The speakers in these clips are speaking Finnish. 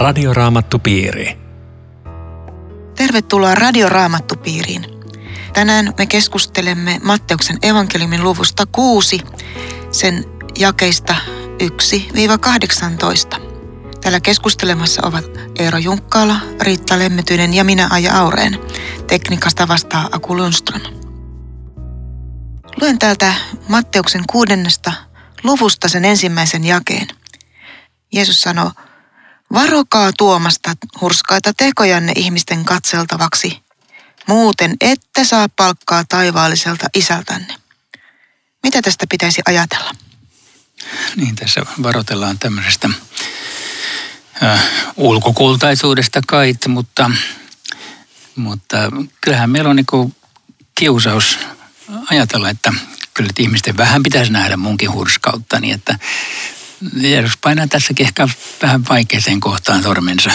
Radioraamattupiiri. Tervetuloa Radioraamattupiiriin. Tänään me keskustelemme Matteuksen evankeliumin luvusta 6, sen jakeista 1-18. Täällä keskustelemassa ovat Eero Junkkaala, Riitta Lemmetyinen ja minä Aija Aureen. Tekniikasta vastaa Aku Lundström. Luen täältä Matteuksen kuudennesta luvusta sen ensimmäisen jakeen. Jeesus sanoo, varokaa tuomasta hurskaita tekojanne ihmisten katseltavaksi, muuten ette saa palkkaa taivaalliselta isältänne. Mitä tästä pitäisi ajatella? Niin, tässä varoitellaan tämmöisestä äh, ulkokultaisuudesta kai, mutta, mutta kyllähän meillä on niin kiusaus ajatella, että kyllä että ihmisten vähän pitäisi nähdä munkin hurskautta, niin että Jeesus painaa tässäkin ehkä vähän vaikeeseen kohtaan sormensa.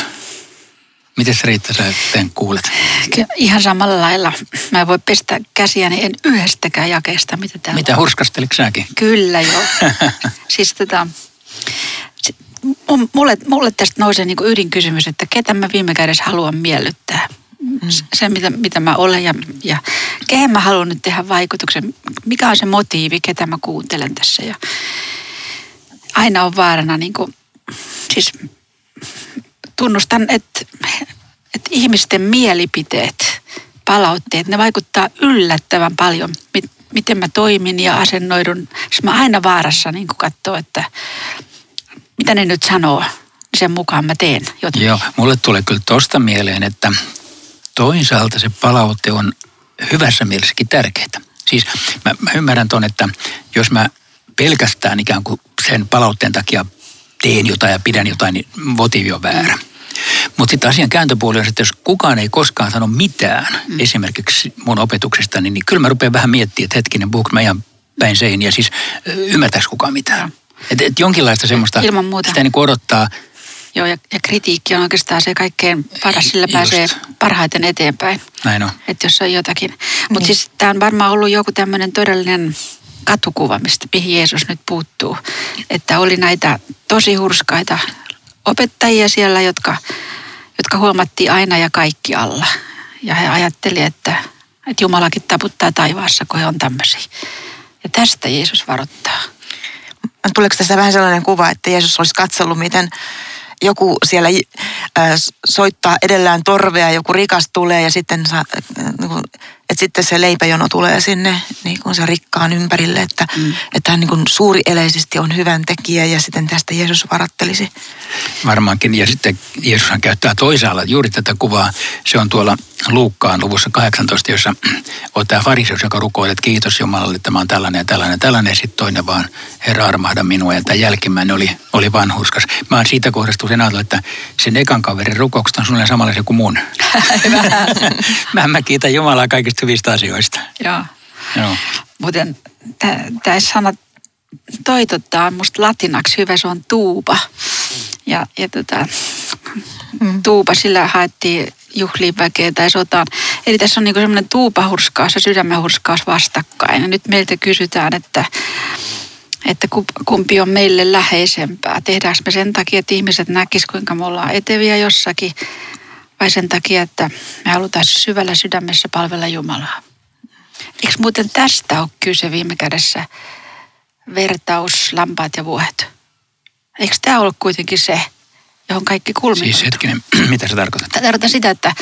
Miten Riitta sä sen kuulet? Kyllä, ihan samalla lailla. Mä en voi pestä käsiäni en yhdestäkään jakeesta, mitä täällä Mitä hurskasteliko säkin? Kyllä joo. siis tota, mulle, mulle tästä nousee niin ydinkysymys, että ketä mä viime kädessä haluan miellyttää. Mm. Se, mitä, mitä mä olen ja, ja kehen mä haluan nyt tehdä vaikutuksen. Mikä on se motiivi, ketä mä kuuntelen tässä. Ja aina on vaarana, niin kuin, siis tunnustan, että, että ihmisten mielipiteet, palautteet, ne vaikuttaa yllättävän paljon, miten mä toimin ja asennoidun. Siis mä aina vaarassa niin katsoa, että mitä ne nyt sanoo, niin sen mukaan mä teen jotain. Joo, mulle tulee kyllä tosta mieleen, että toisaalta se palaute on hyvässä mielessäkin tärkeää. Siis mä, mä ymmärrän ton, että jos mä pelkästään ikään kuin sen palautteen takia teen jotain ja pidän jotain, niin motiivi on väärä. Mutta sitten asian kääntöpuoli on, että jos kukaan ei koskaan sano mitään, mm. esimerkiksi mun opetuksesta, niin, niin kyllä mä rupean vähän miettimään, että hetkinen, puhuuko mä ihan päin seiniä, siis ymmärtääkö kukaan mitään. Että et jonkinlaista semmoista, Ilman muuta. sitä niin odottaa. Joo, ja, ja kritiikki on oikeastaan se kaikkein paras, sillä pääsee parhaiten eteenpäin. Näin on. Että jos on jotakin. Mutta niin. siis tämä on varmaan ollut joku tämmöinen todellinen katukuva, mistä mihin Jeesus nyt puuttuu. Että oli näitä tosi hurskaita opettajia siellä, jotka, jotka huomattiin aina ja kaikki alla. Ja he ajatteli, että, että Jumalakin taputtaa taivaassa, kun he on tämmöisiä. Ja tästä Jeesus varoittaa. Tuleeko tässä vähän sellainen kuva, että Jeesus olisi katsellut, miten joku siellä äh, soittaa edellään torvea, joku rikas tulee ja sitten äh, niin että sitten se leipäjono tulee sinne niin kuin se rikkaan ympärille, että, mm. että hän niin kuin suurieleisesti on hyvän tekijä ja sitten tästä Jeesus varattelisi. Varmaankin ja sitten Jeesushan käyttää toisaalla juuri tätä kuvaa. Se on tuolla Luukkaan luvussa 18, jossa on tämä fariseus, joka rukoilee, että kiitos Jumalalle, että mä oon tällainen ja tällainen ja tällainen. Ja sitten toinen vaan, Herra armahda minua ja tämä jälkimmäinen oli, oli vanhurskas. Mä oon siitä kohdasta sen ajatellut, että sen ekan kaverin rukoukset on suunnilleen samanlaisia kuin mun. mä, mä kiitän Jumalaa kaikista niistä hyvistä asioista. Joo. Joo. Muuten tämä sana toitottaa musta latinaksi hyvä, se on tuuba. Ja, ja tota, mm. tuuba, sillä haettiin juhliin väkeä tai sotaan. Eli tässä on niinku semmoinen tuupahurskaus ja sydämenhurskaus vastakkain. Ja nyt meiltä kysytään, että, että kumpi on meille läheisempää. Tehdäänkö me sen takia, että ihmiset näkisivät, kuinka me ollaan eteviä jossakin – vai sen takia, että me halutaan syvällä sydämessä palvella Jumalaa. Eikö muuten tästä ole kyse viime kädessä vertaus, lampaat ja vuohet? Eikö tämä ole kuitenkin se, johon kaikki kulminoituu? Siis hetkinen, mitä se tarkoittaa? Tämä tarkoittaa sitä, että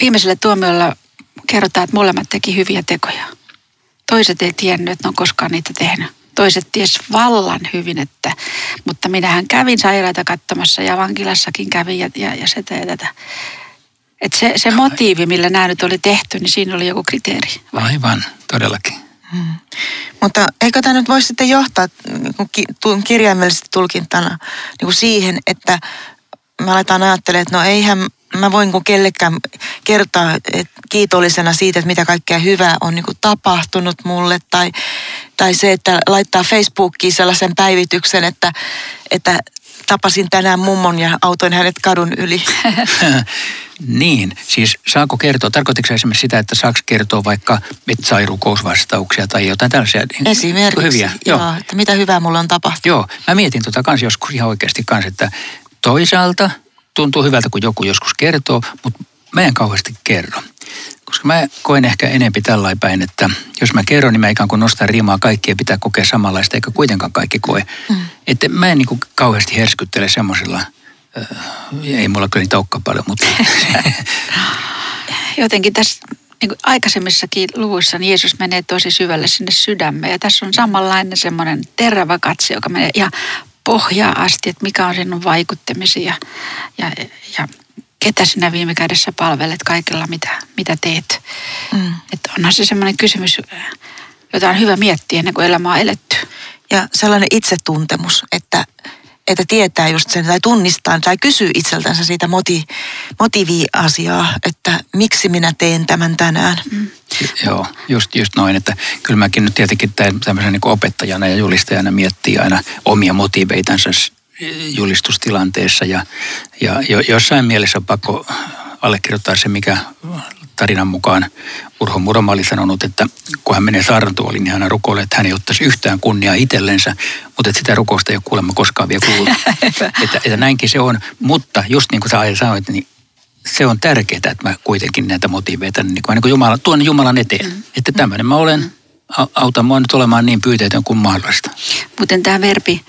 viimeisellä tuomiolla kerrotaan, että molemmat teki hyviä tekoja. Toiset ei tiennyt, että ne on koskaan niitä tehnyt. Toiset ties vallan hyvin, että, mutta minähän kävin sairaita katsomassa ja vankilassakin kävin ja, ja, ja sitä ja tätä. Et se, se motiivi, millä nämä nyt oli tehty, niin siinä oli joku kriteeri. Vai? Aivan, todellakin. Hmm. Mutta eikö tämä nyt voisi sitten johtaa niin kirjaimellisesti tulkintana niin kuin siihen, että me aletaan ajattelemaan, että no eihän mä voin kuin kellekään kertoa että kiitollisena siitä, että mitä kaikkea hyvää on niin kuin tapahtunut mulle. Tai, tai se, että laittaa Facebookiin sellaisen päivityksen, että, että tapasin tänään mummon ja autoin hänet kadun yli. Niin, siis saako kertoa, tarkoitatko esimerkiksi sitä, että saako kertoa vaikka, että sai rukousvastauksia tai jotain tällaisia niin Esimerkiksi, hyviä? Joo, joo. että mitä hyvää mulle on tapahtunut. Joo, mä mietin tota kans joskus ihan oikeasti kans, että toisaalta tuntuu hyvältä, kun joku joskus kertoo, mutta mä en kauheasti kerro. Koska mä koen ehkä enempi tällainen päin, että jos mä kerron, niin mä ikään kuin nostan rimaa kaikkia pitää kokea samanlaista, eikä kuitenkaan kaikki koe. Mm. Että mä en niin kuin kauheasti herskyttele semmoisilla, äh, ei mulla kyllä niitä olekaan paljon, mutta... Jotenkin tässä niin kuin aikaisemmissakin luvuissa niin Jeesus menee tosi syvälle sinne sydämeen. Ja tässä on samanlainen semmoinen terävä katse, joka menee ihan pohjaa asti, että mikä on sinun vaikuttamisi ja, ja, ja ketä sinä viime kädessä palvelet kaikella, mitä, mitä teet. Mm. Että onhan se semmoinen kysymys, jota on hyvä miettiä ennen kuin elämä on eletty. Ja sellainen itsetuntemus, että että tietää just sen tai tunnistaa tai kysyy itseltänsä siitä moti, motiiviasiaa, että miksi minä teen tämän tänään. Mm. Joo, just, just noin, että kyllä mäkin nyt tietenkin tämmöisen niin opettajana ja julistajana miettii aina omia motiiveitansa julistustilanteessa ja, ja jossain mielessä on pakko allekirjoittaa se, mikä tarinan mukaan Urho Muroma oli sanonut, että kun hän menee saarnatuoliin, niin hän rukoilee, että hän ei ottaisi yhtään kunniaa itsellensä, mutta että sitä rukousta ei ole kuulemma koskaan vielä kuullut. että, että näinkin se on, mutta just niin kuin sä sanoit, niin se on tärkeää, että mä kuitenkin näitä motiiveita niin kuin, niin kuin Jumala, tuon Jumalan eteen. Mm. Että tämmöinen mä olen, mm. auta mua nyt olemaan niin pyyteetön kuin mahdollista. Mutta tämä verbi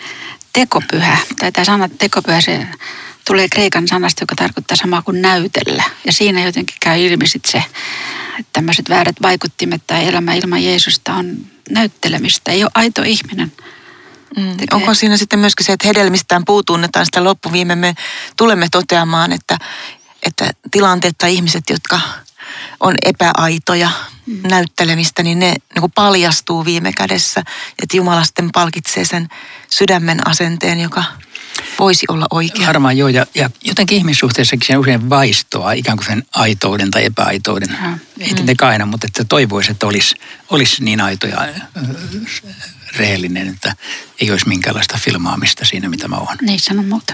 tekopyhä, tai tämä sana tekopyhä, se tulee kreikan sanasta, joka tarkoittaa samaa kuin näytellä. Ja siinä jotenkin käy ilmi sit se, että tämmöiset väärät vaikuttimet tai elämä ilman Jeesusta on näyttelemistä. Ei ole aito ihminen. Mm. Onko siinä sitten myöskin se, että hedelmistään puutunnetaan sitä loppuviime me tulemme toteamaan, että, että tilanteet tai ihmiset, jotka on epäaitoja mm. näyttelemistä, niin ne niin kuin paljastuu viime kädessä. Että Jumala sitten palkitsee sen sydämen asenteen, joka voisi olla oikea. Varmaan joo, ja, ja jotenkin ihmissuhteessakin se usein vaistoa ikään kuin sen aitouden tai epäaitouden. Mm. Ei tietenkään aina, mutta että toivoisi, että olisi, olisi niin aito ja rehellinen, että ei olisi minkäänlaista filmaamista siinä, mitä mä oon. Niin, sanon muuta.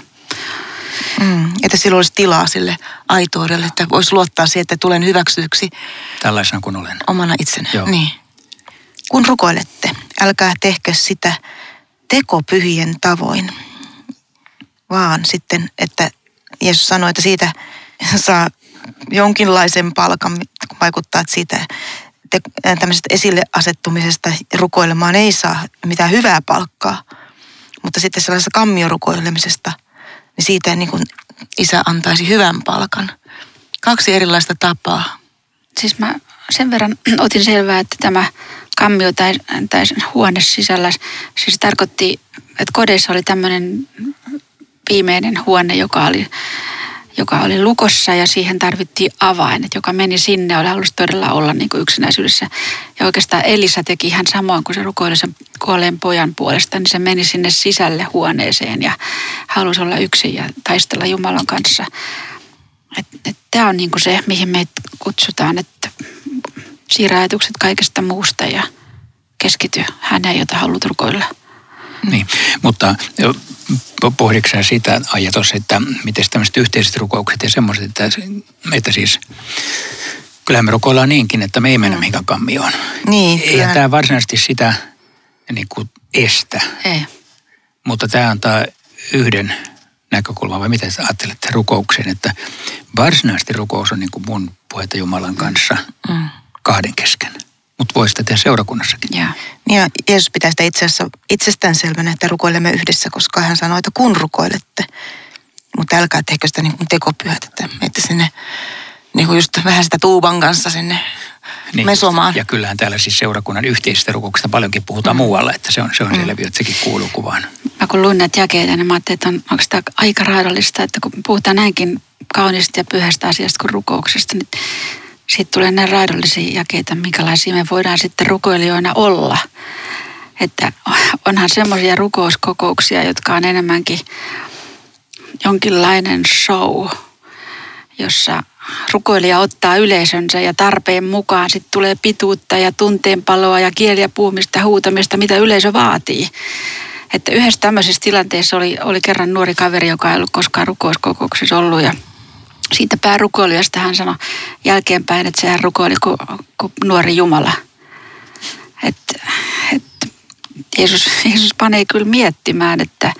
Mm, että silloin olisi tilaa sille aitoudelle, että voisi luottaa siihen, että tulen hyväksytyksi. Tällaisena kuin olen. Omana itsenä. Joo. Niin. Kun rukoilette, älkää tehkö sitä tekopyhien tavoin, vaan sitten, että Jeesus sanoi, että siitä saa jonkinlaisen palkan, kun vaikuttaa, että siitä tämmöisestä esille asettumisesta rukoilemaan ei saa mitään hyvää palkkaa. Mutta sitten sellaisesta kammiorukoilemisesta, niin siitä niin kuin isä antaisi hyvän palkan. Kaksi erilaista tapaa. Siis mä sen verran otin selvää, että tämä kammio tai, tai huone sisällä, siis tarkoitti, että kodeissa oli tämmöinen viimeinen huone, joka oli, joka oli lukossa ja siihen tarvittiin avain, että joka meni sinne, oli halusi todella olla niin kuin yksinäisyydessä. Ja oikeastaan Elisa teki ihan samoin kuin se rukoili sen kuolleen pojan puolesta, niin se meni sinne sisälle huoneeseen ja halusi olla yksin ja taistella Jumalan kanssa. Tämä on niin kuin se, mihin meitä kutsutaan, että siirrä ajatukset kaikesta muusta ja keskity häneen, jota haluat rukoilla. Niin, mutta pohditko sitä ajatus, että miten tämmöiset yhteiset rukoukset ja semmoiset, että, että siis kyllähän me rukoillaan niinkin, että me ei mennä mm. mihinkään kammioon. Niin, Ei tämä varsinaisesti sitä niin kuin estä. Ei. Mutta tämä antaa yhden näkökulman, vai miten sä ajattelet rukoukseen, että varsinaisesti rukous on niin kuin mun puhetta Jumalan kanssa mm. kahden kesken mutta voi sitä tehdä seurakunnassakin. Ja, niin ja Jeesus pitää sitä itse asiassa itsestäänselvänä, että rukoilemme yhdessä, koska hän sanoi, että kun rukoilette, mutta älkää tehkö sitä niin kuin tekopyhät, että menette sinne niin kuin just vähän sitä tuuban kanssa sinne niin, mesomaan. Ja kyllähän täällä siis seurakunnan yhteisistä rukouksista paljonkin puhutaan mm. muualla, että se on, se on mm. selvä, että sekin kuuluu kuvaan. Mä kun luin näitä jakeita, niin mä ajattelin, että on, onko tämä aika raadollista, että kun puhutaan näinkin kauniista ja pyhästä asiasta kuin rukouksesta, niin sitten tulee näin raadollisia jakeita, minkälaisia me voidaan sitten rukoilijoina olla. Että onhan semmoisia rukouskokouksia, jotka on enemmänkin jonkinlainen show, jossa rukoilija ottaa yleisönsä ja tarpeen mukaan sitten tulee pituutta ja tunteenpaloa ja kieliä puhumista, huutamista, mitä yleisö vaatii. Että yhdessä tämmöisessä tilanteessa oli, oli kerran nuori kaveri, joka ei ollut koskaan rukouskokouksessa ollut ja siitä päärukoilijasta hän sanoi jälkeenpäin, että sehän rukoili kuin, kuin nuori Jumala. Että, että Jeesus, Jeesus panee kyllä miettimään, että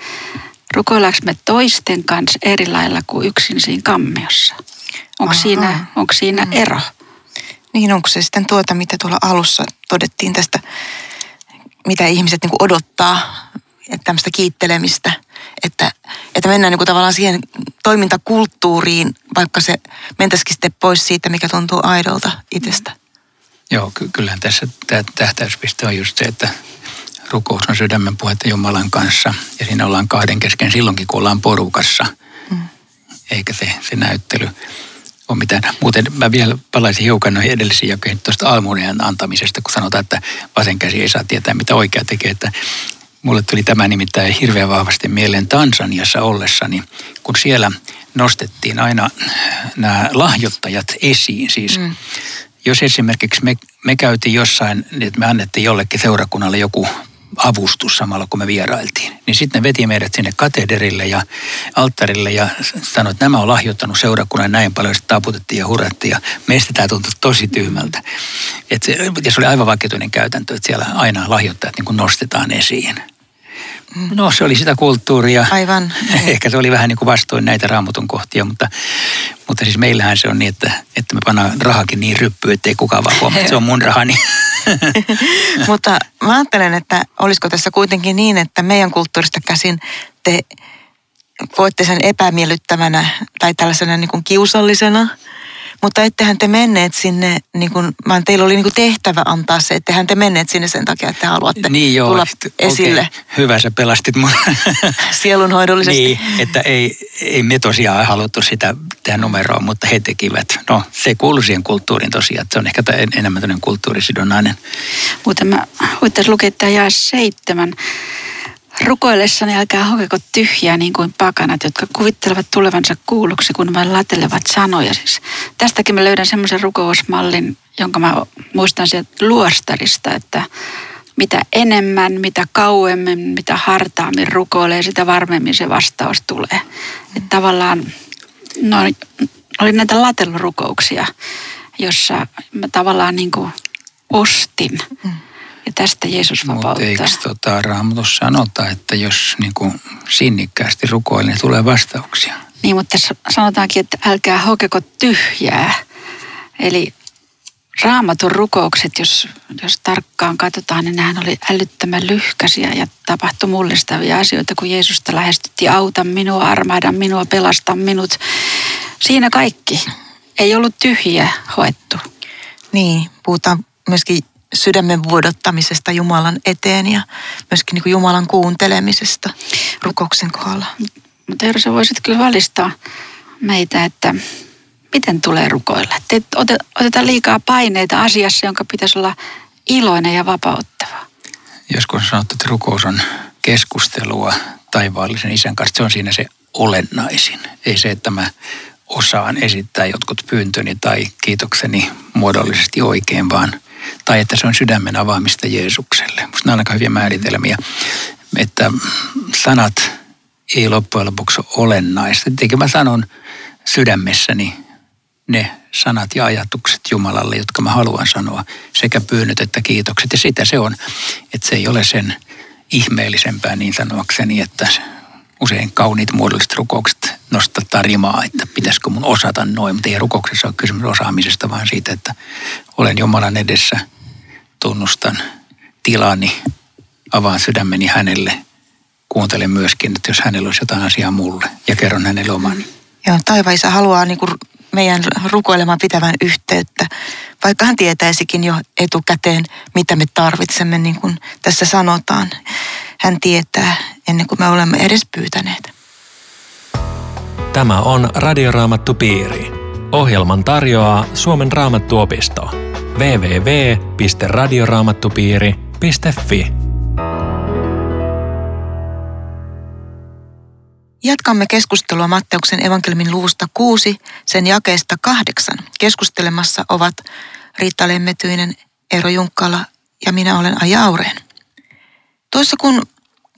rukoillaanko me toisten kanssa eri lailla kuin yksin siinä kammiossa? Onko Aha. siinä, onko siinä Mm. ero? Niin onko se sitten tuota, mitä tuolla alussa todettiin tästä, mitä ihmiset niin odottaa, että tämmöistä kiittelemistä, että, että mennään niin kuin tavallaan siihen toimintakulttuuriin, vaikka se mentäisikin sitten pois siitä, mikä tuntuu aidolta itsestä. Joo, ky- kyllähän tässä tähtäyspiste on just se, että rukous on sydämen puhetta Jumalan kanssa ja siinä ollaan kahden kesken silloinkin, kun ollaan porukassa. Mm. Eikä se, se näyttely ole mitään. Muuten mä vielä palaisin hiukan noihin edellisiin jakeihin tuosta aamuuden antamisesta, kun sanotaan, että vasen käsi ei saa tietää, mitä oikea tekee. Että mulle tuli tämä nimittäin hirveän vahvasti mieleen Tansaniassa ollessani, kun siellä nostettiin aina nämä lahjoittajat esiin. Siis mm. jos esimerkiksi me, me käytiin jossain, niin että me annettiin jollekin seurakunnalle joku avustus samalla, kun me vierailtiin. Niin sitten veti meidät sinne katederille ja alttarille ja sanoi, että nämä on lahjoittanut seurakunnan näin paljon, sitten taputettiin ja hurattiin ja meistä tämä tuntui tosi tyhmältä. Et se, ja se oli aivan vakituinen käytäntö, että siellä aina lahjoittajat niin nostetaan esiin. No se oli sitä kulttuuria. Aivan. Ehkä se oli vähän niin kuin vastoin näitä raamatun kohtia, mutta, mutta siis meillähän se on niin, että, että me pannaan rahakin niin ryppyyn, ettei kukaan vaan huomaa, että se on mun rahani. Mutta mä ajattelen, että olisiko tässä kuitenkin niin, että meidän kulttuurista käsin te koette sen epämiellyttävänä tai tällaisena niin kuin kiusallisena. Mutta ettehän te menneet sinne, niin kuin, vaan teillä oli niin kuin tehtävä antaa se, ettehän te menneet sinne sen takia, että te haluatte niin joo, tulla okei, esille Hyvä, sä pelastit mun. sielunhoidollisesti. niin, että ei, ei me tosiaan haluttu sitä tähän numeroon, mutta he tekivät. No se kuuluu siihen kulttuuriin tosiaan, että se on ehkä tä- enemmän tämmöinen kulttuurisidonnainen. Mutta mä voittaisiin lukea tämä jae seitsemän. Rukoillessani älkää hokeko tyhjää niin kuin pakanat, jotka kuvittelevat tulevansa kuulluksi, kun vain latelevat sanoja. Siis tästäkin mä löydän semmoisen rukousmallin, jonka mä muistan sieltä luostarista, että mitä enemmän, mitä kauemmin, mitä hartaammin rukoilee, sitä varmemmin se vastaus tulee. Että tavallaan no, oli näitä latelurukouksia, jossa mä tavallaan niin kuin ostin. Ja tästä Jeesus Mutta vapauttaa. eikö tota, Raamatussa sanota, että jos niin kuin sinnikkäästi rukoilee, niin tulee vastauksia? Niin, mutta tässä sanotaankin, että älkää hokeko tyhjää. Eli raamatun rukoukset, jos, jos tarkkaan katsotaan, niin nehän oli älyttömän lyhkäisiä ja tapahtui mullistavia asioita, kun Jeesusta lähestyttiin, auta minua, armahda minua, pelasta minut. Siinä kaikki. Ei ollut tyhjiä hoettu. Niin, puhutaan myöskin sydämen vuodottamisesta Jumalan eteen ja myöskin niin kuin Jumalan kuuntelemisesta rukouksen kohdalla. Mutta Eero, sä voisit kyllä valistaa meitä, että miten tulee rukoilla. Että et ote- oteta liikaa paineita asiassa, jonka pitäisi olla iloinen ja vapauttava. Joskus on sanottu, että rukous on keskustelua taivaallisen isän kanssa. Se on siinä se olennaisin. Ei se, että mä osaan esittää jotkut pyyntöni tai kiitokseni muodollisesti oikein, vaan tai että se on sydämen avaamista Jeesukselle. Musta nämä on aika hyviä määritelmiä, että sanat ei loppujen lopuksi ole olennaista. Tietenkin mä sanon sydämessäni ne sanat ja ajatukset Jumalalle, jotka mä haluan sanoa, sekä pyynnöt että kiitokset. Ja sitä se on, että se ei ole sen ihmeellisempää niin sanoakseni, että usein kauniit muodolliset rukoukset nostattaa rimaa, että pitäisikö mun osata noin, mutta ei rukouksessa ole kysymys osaamisesta, vaan siitä, että olen Jumalan edessä, tunnustan tilani, avaan sydämeni hänelle, kuuntelen myöskin, että jos hänellä olisi jotain asiaa mulle ja kerron hänelle omani. Joo, taivaisa haluaa niin kuin meidän rukoilemaan pitävän yhteyttä, vaikka hän tietäisikin jo etukäteen, mitä me tarvitsemme, niin kuin tässä sanotaan. Hän tietää ennen kuin me olemme edes pyytäneet. Tämä on Radioraamattu Piiri. Ohjelman tarjoaa Suomen raamattuopisto. www.radioraamattupiiri.fi Jatkamme keskustelua Matteuksen evankeliumin luvusta 6, sen jakeesta kahdeksan. Keskustelemassa ovat Riitta Lemmetyinen, Eero Junkkala ja minä olen Aija Aureen. Tuossa kun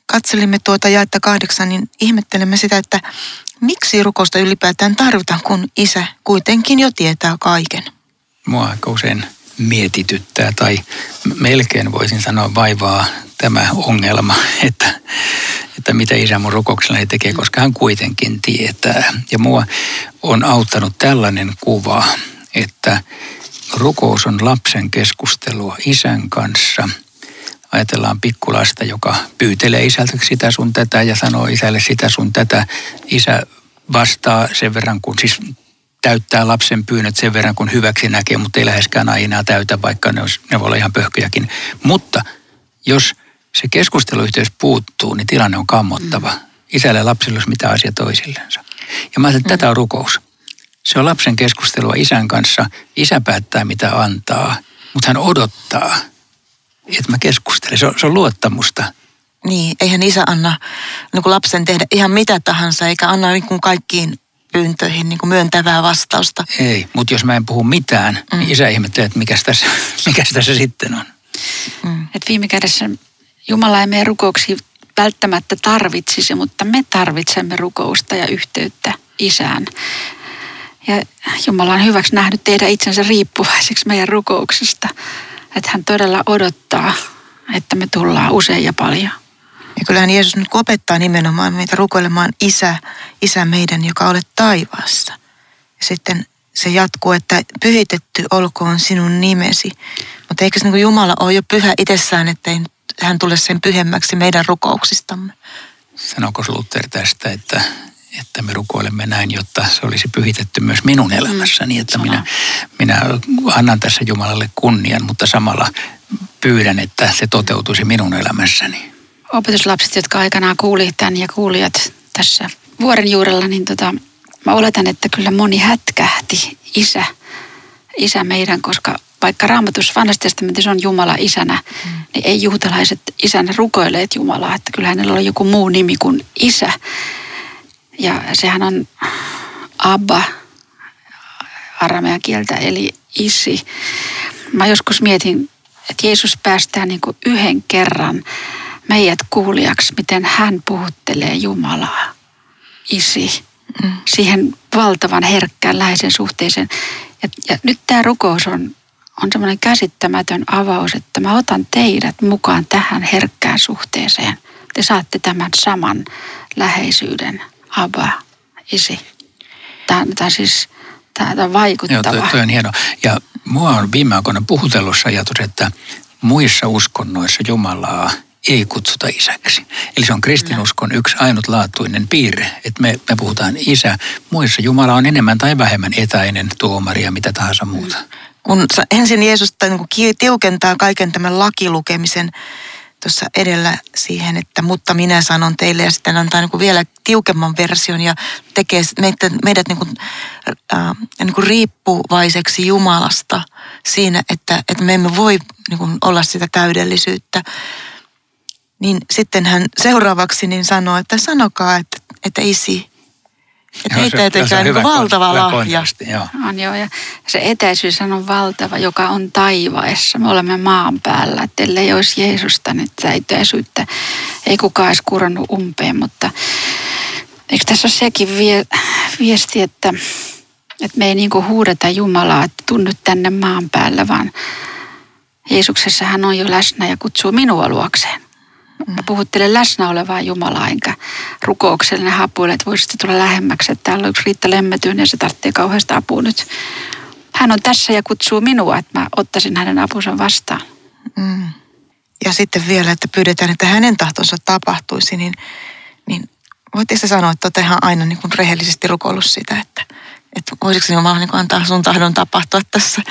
katselimme tuota jaetta kahdeksan, niin ihmettelemme sitä, että miksi rukousta ylipäätään tarvitaan, kun isä kuitenkin jo tietää kaiken. Mua aika usein mietityttää tai melkein voisin sanoa vaivaa tämä ongelma, että, että mitä isä mun rukouksellani tekee, koska hän kuitenkin tietää. Ja mua on auttanut tällainen kuva, että rukous on lapsen keskustelua isän kanssa. Ajatellaan pikkulasta, joka pyytelee isältä sitä sun tätä ja sanoo isälle sitä sun tätä. Isä vastaa sen verran, kun siis täyttää lapsen pyynnöt sen verran, kun hyväksi näkee, mutta ei läheskään aina täytä, vaikka ne, olisi, ne voi olla ihan pöhköjäkin. Mutta jos se keskusteluyhteys puuttuu, niin tilanne on kammottava. Mm. Isällä ja lapsilla olisi mitä asia toisillensa. Ja mä ajattelin, että tätä on rukous. Se on lapsen keskustelua isän kanssa. Isä päättää, mitä antaa, mutta hän odottaa, että mä keskustelen. Se on, se on luottamusta. Niin, eihän isä anna niin kuin lapsen tehdä ihan mitä tahansa, eikä anna niin kuin kaikkiin pyyntöihin niin kuin myöntävää vastausta. Ei, mutta jos mä en puhu mitään, niin mm. niin isä ihmettelee, että mikä tässä, mikäs tässä sitten on. Mm. Et viime kädessä Jumala ei meidän rukouksia välttämättä tarvitsisi, mutta me tarvitsemme rukousta ja yhteyttä isään. Ja Jumala on hyväksi nähnyt tehdä itsensä riippuvaiseksi meidän rukouksesta. Että hän todella odottaa, että me tullaan usein ja paljon. Ja kyllähän Jeesus nyt opettaa nimenomaan meitä rukoilemaan Isä, Isä meidän, joka olet taivaassa. Ja sitten se jatkuu, että pyhitetty olkoon sinun nimesi. Mutta eikö se niin Jumala ole jo pyhä itsessään, että hän tule sen pyhemmäksi meidän rukouksistamme? Sanoiko Luther tästä, että, että me rukoilemme näin, jotta se olisi pyhitetty myös minun elämässäni, että minä, minä annan tässä Jumalalle kunnian, mutta samalla pyydän, että se toteutuisi minun elämässäni. Opetuslapset, jotka aikanaan kuuli tämän ja kuulijat tässä vuoren juurella, niin tota, mä oletan, että kyllä moni hätkähti isä, isä meidän, koska vaikka raamatus vanhassa testamentissa on Jumala isänä, mm. niin ei juutalaiset isänä rukoilleet Jumalaa, että kyllä hänellä on joku muu nimi kuin isä. Ja sehän on Abba aramean kieltä, eli isi. Mä joskus mietin, että Jeesus päästää niin kuin yhden kerran meidät kuulijaksi, miten hän puhuttelee Jumalaa, isi, mm. siihen valtavan herkkään läheisen suhteeseen. Ja, ja nyt tämä rukous on, on semmoinen käsittämätön avaus, että mä otan teidät mukaan tähän herkkään suhteeseen. Te saatte tämän saman läheisyyden, Abba, isi. Tämä, tämä siis tämä on vaikuttava. Joo, toi, toi on hieno. Ja mua on viime aikoina puhutellut ajatus, että muissa uskonnoissa Jumalaa ei kutsuta isäksi. Eli se on kristinuskon yksi ainutlaatuinen piirre, että me, me puhutaan isä. Muissa Jumala on enemmän tai vähemmän etäinen tuomari ja mitä tahansa muuta. Kun ensin Jeesus niin tiukentaa kaiken tämän lakilukemisen tuossa edellä siihen, että mutta minä sanon teille ja sitten antaa niin kuin vielä tiukemman version ja tekee meidät, meidät niin kuin, äh, niin kuin riippuvaiseksi Jumalasta siinä, että, että me emme voi niin kuin olla sitä täydellisyyttä. Niin sitten hän seuraavaksi niin sanoo, että sanokaa, että, että isi, että joo, heitä etekään niin valtava lahja. Joo. On joo, ja se etäisyys on valtava, joka on taivaessa. Me olemme maan päällä, että ellei olisi Jeesusta, niin sitä etäisyyttä ei kukaan edes kurannut umpeen. Mutta eikö tässä ole sekin vie, viesti, että, että me ei niin huudeta Jumalaa, että tunnu tänne maan päällä, vaan Jeesuksessa hän on jo läsnä ja kutsuu minua luokseen. Mä puhuttelen läsnä olevaa Jumalaa, enkä rukouksellinen hapuille, että voisitte tulla lähemmäksi. Että täällä on yksi Riitta Lemmetyn ja se tarvitsee kauheasta apua nyt. Hän on tässä ja kutsuu minua, että mä ottaisin hänen apunsa vastaan. Mm. Ja sitten vielä, että pyydetään, että hänen tahtonsa tapahtuisi, niin, niin voitteko se sanoa, että olette ihan aina niin kuin rehellisesti rukoillut sitä, että, että voisiko Jumala niin antaa sun tahdon tapahtua tässä?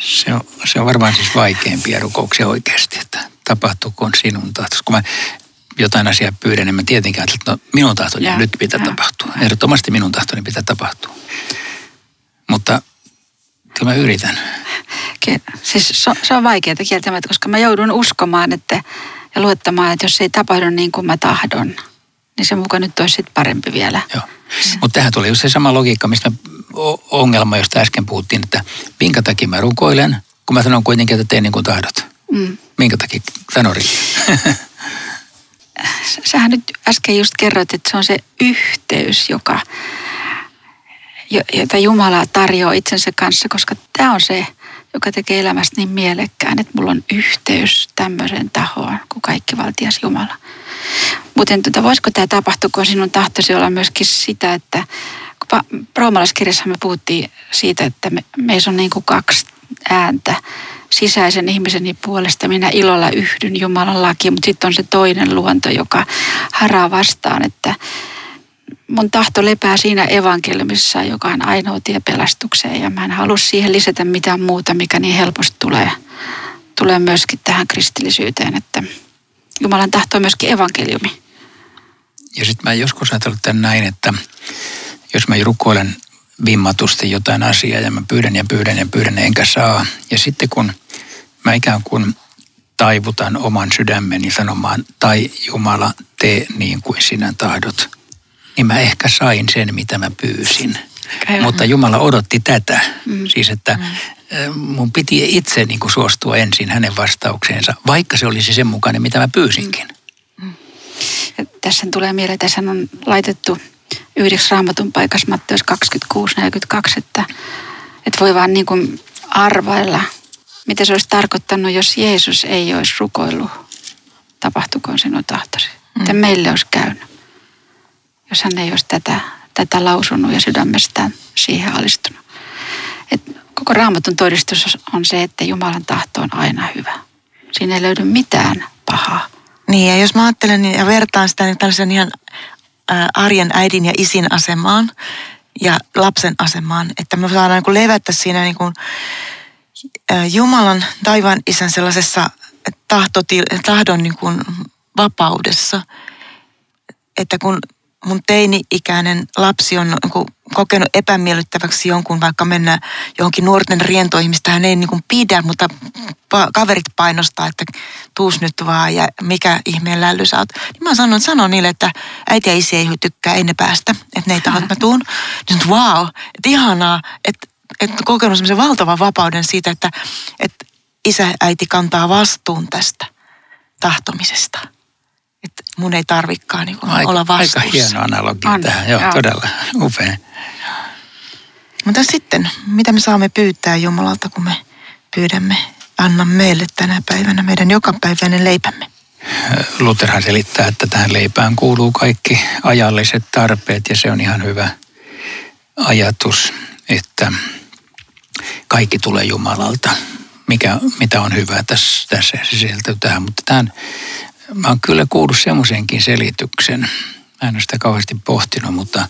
Se on, se on varmaan siis vaikeimpia rukouksia oikeasti, että tapahtukoon sinun tahtosi. Kun mä jotain asiaa pyydän, niin mä tietenkin ajattelen, että no, minun tahtoni ja, nyt pitää ja. tapahtua. Ehdottomasti minun tahtoni pitää tapahtua. Mutta kyllä mä yritän. Siis se, se on vaikeaa kieltämättä, koska mä joudun uskomaan että, ja luottamaan, että jos ei tapahdu niin kuin mä tahdon, niin se mukaan nyt olisi sitten parempi vielä. Joo. Mutta tähän tuli just se sama logiikka, mistä ongelma, josta äsken puhuttiin, että minkä takia mä rukoilen, kun mä sanon kuitenkin, että teen niin kuin tahdot. Mm. Minkä takia? Sanori. Sähän nyt äsken just kerroit, että se on se yhteys, joka, jota Jumala tarjoaa itsensä kanssa, koska tämä on se, joka tekee elämästä niin mielekkään, että mulla on yhteys tämmöiseen tahoon kuin kaikki valtias Jumala. Mutta tuota, voisiko tämä tapahtua, kun sinun tahtoisi olla myöskin sitä, että roomalaiskirjassa me puhuttiin siitä, että me, meissä on niin kuin kaksi ääntä sisäisen ihmiseni puolesta. Minä ilolla yhdyn Jumalan lakiin, mutta sitten on se toinen luonto, joka haraa vastaan, että mun tahto lepää siinä evankeliumissa, joka on ainoa tie pelastukseen. Ja mä en halua siihen lisätä mitään muuta, mikä niin helposti tulee, tulee myöskin tähän kristillisyyteen, että Jumalan tahto on myöskin evankeliumi. Ja sitten mä joskus ajatellut näin, että jos mä rukoilen vimmatusti jotain asiaa ja mä pyydän ja pyydän ja pyydän enkä saa. Ja sitten kun mä ikään kuin taivutan oman sydämeni sanomaan, tai Jumala, tee niin kuin sinä tahdot, niin mä ehkä sain sen, mitä mä pyysin. Kyllä. Mutta Jumala odotti tätä. Mm. Siis, että mm. mun piti itse niin kuin suostua ensin hänen vastaukseensa, vaikka se olisi sen mukainen, mitä mä pyysinkin. Mm. Ja tässä tulee mieleen, tässä on laitettu yhdeksi raamatun paikassa Matteus 26.42, että, että voi vaan niin kuin arvailla, mitä se olisi tarkoittanut, jos Jeesus ei olisi rukoillut, tapahtukoon sinun tahtosi. Mm. Meille olisi käynyt, jos hän ei olisi tätä, tätä lausunut ja sydämestään siihen alistunut. Et koko raamatun todistus on se, että Jumalan tahto on aina hyvä. Siinä ei löydy mitään pahaa. Niin ja jos mä ajattelen ja vertaan sitä niin tällaisen ihan arjen äidin ja isin asemaan ja lapsen asemaan, että me saadaan niin levätä siinä niin kuin Jumalan taivaan isän sellaisessa tahtotil, tahdon niin kuin vapaudessa, että kun mun teini-ikäinen lapsi on niin kokenut epämiellyttäväksi jonkun, vaikka mennä johonkin nuorten rientoihin, mistä hän ei niin kuin pidä, mutta kaverit painostaa, että tuus nyt vaan ja mikä ihmeen lälly sä oot. Niin mä sanon, sanon niille, että äiti ja isi ei tykkää, ei ne päästä, että ne ei taho, mä tuun. Niin wow, että ihanaa, että, että kokenut semmoisen valtavan vapauden siitä, että, että isä äiti kantaa vastuun tästä tahtomisesta mun ei tarvikaan niin aika, olla vastuussa. Aika hieno analogia on, tähän, joo, joo, todella upea. Mutta sitten, mitä me saamme pyytää Jumalalta, kun me pyydämme, anna meille tänä päivänä meidän jokapäiväinen leipämme. Lutherhan selittää, että tähän leipään kuuluu kaikki ajalliset tarpeet ja se on ihan hyvä ajatus, että kaikki tulee Jumalalta, mikä, mitä on hyvä tässä, tässä sisältyy tähän. Mutta tähän mä oon kyllä kuullut semmoisenkin selityksen, mä en ole sitä kauheasti pohtinut, mutta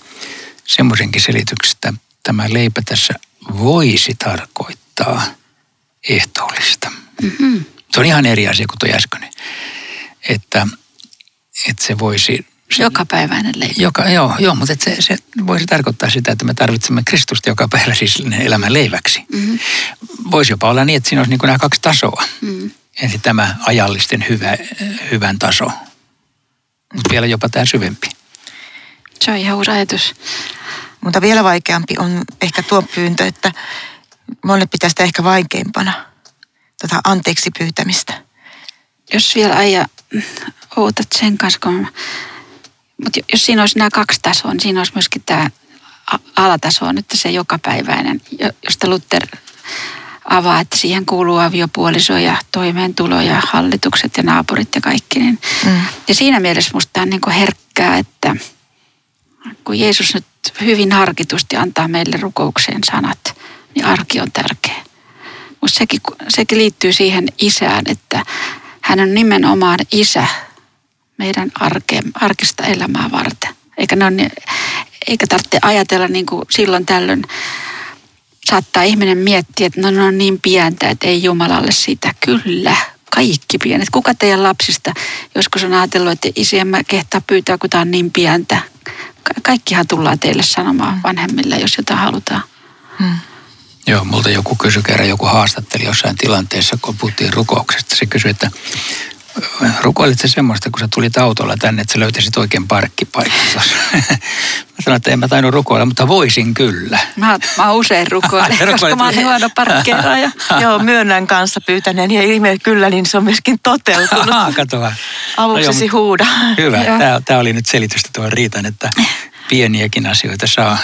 semmoisenkin selityksen, että tämä leipä tässä voisi tarkoittaa ehtoollista. Mm-hmm. Se on ihan eri asia kuin tuo äskeinen. Että, että se voisi... Jokapäiväinen leipä. Joka, joo, joo, mutta se, se voisi tarkoittaa sitä, että me tarvitsemme Kristusta joka päivä siis elämän leiväksi. Mm-hmm. Voisi jopa olla niin, että siinä olisi niin kuin nämä kaksi tasoa. Mm-hmm ensin tämä ajallisten hyvä, hyvän taso, mutta vielä jopa tämä syvempi. Se on ihan uusi ajatus. Mutta vielä vaikeampi on ehkä tuo pyyntö, että monelle pitäisi sitä ehkä vaikeimpana tota anteeksi pyytämistä. Jos vielä aja ootat sen kanssa, kun... Mutta jos siinä olisi nämä kaksi tasoa, niin siinä olisi myöskin tämä alataso on nyt se jokapäiväinen, josta Luther avaa, että siihen kuuluu aviopuoliso ja toimeentulo ja hallitukset ja naapurit ja kaikki. Niin. Mm. Ja siinä mielessä musta on niin kuin herkkää, että kun Jeesus nyt hyvin harkitusti antaa meille rukoukseen sanat, niin arki on tärkeä. Mutta sekin, sekin liittyy siihen isään, että hän on nimenomaan isä meidän arke, arkista elämää varten. Eikä, ne on, eikä tarvitse ajatella niin kuin silloin tällöin saattaa ihminen miettiä, että no, ne on niin pientä, että ei Jumalalle sitä. Kyllä, kaikki pienet. Kuka teidän lapsista joskus on ajatellut, että isi en mä kehtaa pyytää, kun tämä on niin pientä. Ka- kaikkihan tullaan teille sanomaan mm. vanhemmille, jos jotain halutaan. Mm. Joo, multa joku kysyi kerran, joku haastatteli jossain tilanteessa, kun puhuttiin rukouksesta. Se kysyi, että rukoilit sä semmoista, kun sä tulit autolla tänne, että sä löytäisit oikein parkkipaikan mä sanoin, että en mä tainnut rukoilla, mutta voisin kyllä. Mä, mä usein rukoilen, koska mä oon huono parkkeeraaja. Joo, myönnän kanssa pyytäneen ja ihme kyllä, niin se on myöskin toteutunut. Aha, katoa. Avuksesi no huuda. Hyvä, tämä, tämä oli nyt selitystä tuon Riitan, että pieniäkin asioita saa.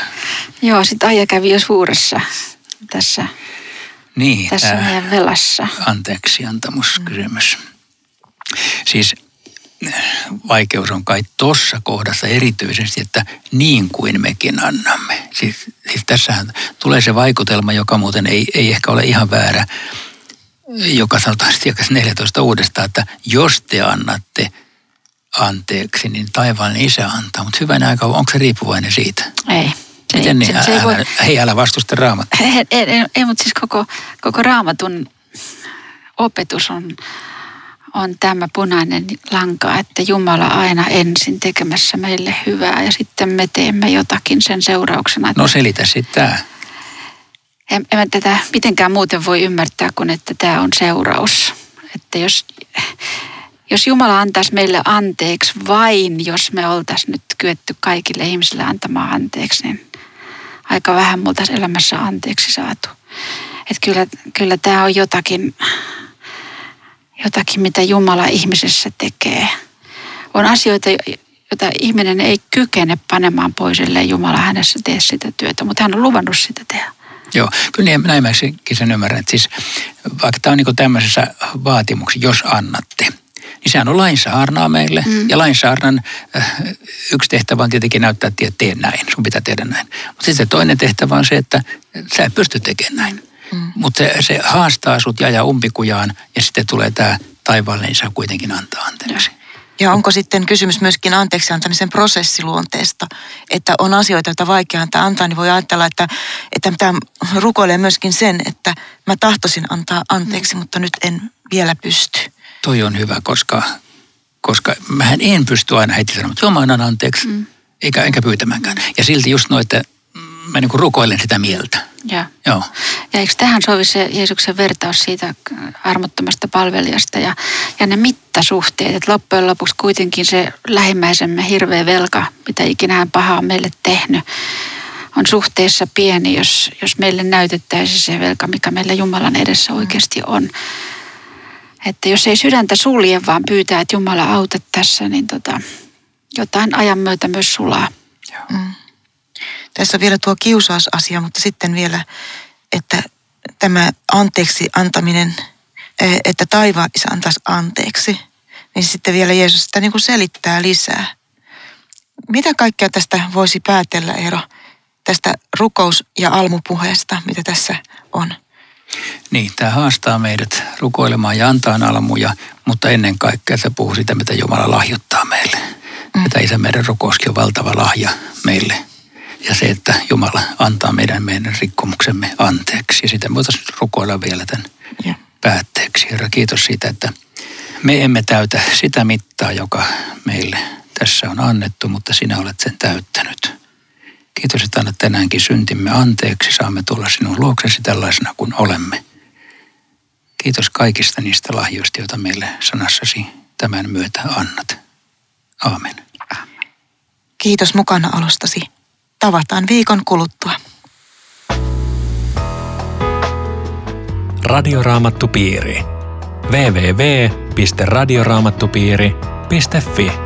Joo, sitten Aija kävi jo suuressa tässä Niin, tässä meidän velassa. anteeksiantamuskysymys. Siis äh, vaikeus on kai tuossa kohdassa erityisesti, että niin kuin mekin annamme. Siis, siis tässähän tulee se vaikutelma, joka muuten ei, ei ehkä ole ihan väärä, joka sanotaan sitten jakas 14 uudestaan, että jos te annatte anteeksi, niin taivaan isä antaa. Mutta hyvänä aika, onko se riippuvainen siitä? Ei. Se, Miten niin? se, se ei älä, voi, hei, älä vastusta raamattua. ei, ei, ei, ei mutta siis koko, koko raamatun opetus on, on tämä punainen lanka, että Jumala aina ensin tekemässä meille hyvää ja sitten me teemme jotakin sen seurauksena. No selitä sitten tämä. En, en tätä mitenkään muuten voi ymmärtää kuin, että tämä on seuraus. Että jos, jos Jumala antaisi meille anteeksi vain, jos me oltaisiin nyt kyetty kaikille ihmisille antamaan anteeksi, niin aika vähän me oltaisiin elämässä anteeksi saatu. Että kyllä, kyllä tämä on jotakin, jotakin, mitä Jumala ihmisessä tekee. On asioita, joita ihminen ei kykene panemaan pois, ellei Jumala hänessä tee sitä työtä, mutta hän on luvannut sitä tehdä. Joo, kyllä niin, näin mäkin sen ymmärrän. Että siis, vaikka tämä on niin tämmöisessä vaatimuksessa, jos annatte, niin sehän on lainsaarnaa meille. Mm. Ja lainsaarnan äh, yksi tehtävä on tietenkin näyttää, että tee näin, sun pitää tehdä näin. Mutta sitten toinen tehtävä on se, että sä et pysty tekemään näin. Mm. Mutta se, se haastaa sut ja umpikujaan ja sitten tulee tämä taivaallinen isä kuitenkin antaa anteeksi. Ja onko sitten kysymys myöskin anteeksi antamisen prosessiluonteesta, että on asioita, joita vaikea antaa antaa, niin voi ajatella, että, että tämä rukoilee myöskin sen, että mä tahtoisin antaa anteeksi, mm. mutta nyt en vielä pysty. Toi on hyvä, koska, koska mähän en pysty aina heti sanomaan, että joo mä annan anteeksi, mm. eikä, enkä pyytämäänkään. Ja silti just noin, että mä niin rukoilen sitä mieltä. Ja. Joo. Ja eikö tähän sovi se Jeesuksen vertaus siitä armottomasta palvelijasta ja, ja ne mittasuhteet, että loppujen lopuksi kuitenkin se lähimmäisemme hirveä velka, mitä ikinä hän pahaa on meille tehnyt, on suhteessa pieni, jos, jos meille näytettäisiin se velka, mikä meillä Jumalan edessä oikeasti on. Että jos ei sydäntä sulje, vaan pyytää, että Jumala auta tässä, niin tota, jotain ajan myötä myös sulaa. Mm. Tässä on vielä tuo kiusausasia, mutta sitten vielä, että tämä anteeksi antaminen, eh, että taivaan isä antaisi anteeksi, niin sitten vielä Jeesus sitä niin kuin selittää lisää. Mitä kaikkea tästä voisi päätellä, Eero, tästä rukous- ja almupuheesta, mitä tässä on? Niin, tämä haastaa meidät rukoilemaan ja antaa almuja, mutta ennen kaikkea se puhuu sitä, mitä Jumala lahjoittaa meille. Mm. Että isä meidän rukouskin on valtava lahja meille. Ja se, että Jumala antaa meidän meidän rikkomuksemme anteeksi. Ja sitä voitaisiin rukoilla vielä tämän Ja. päätteeksi. Herra, kiitos siitä, että me emme täytä sitä mittaa, joka meille tässä on annettu, mutta sinä olet sen täyttänyt. Kiitos, että annat tänäänkin syntimme anteeksi. Saamme tulla sinun luoksesi tällaisena kuin olemme. Kiitos kaikista niistä lahjoista, joita meille sanassasi tämän myötä annat. Aamen. Kiitos mukana olostasi. Tavataan viikon kuluttua. Radioraamattupiiri. www.radioraamattupiiri.fi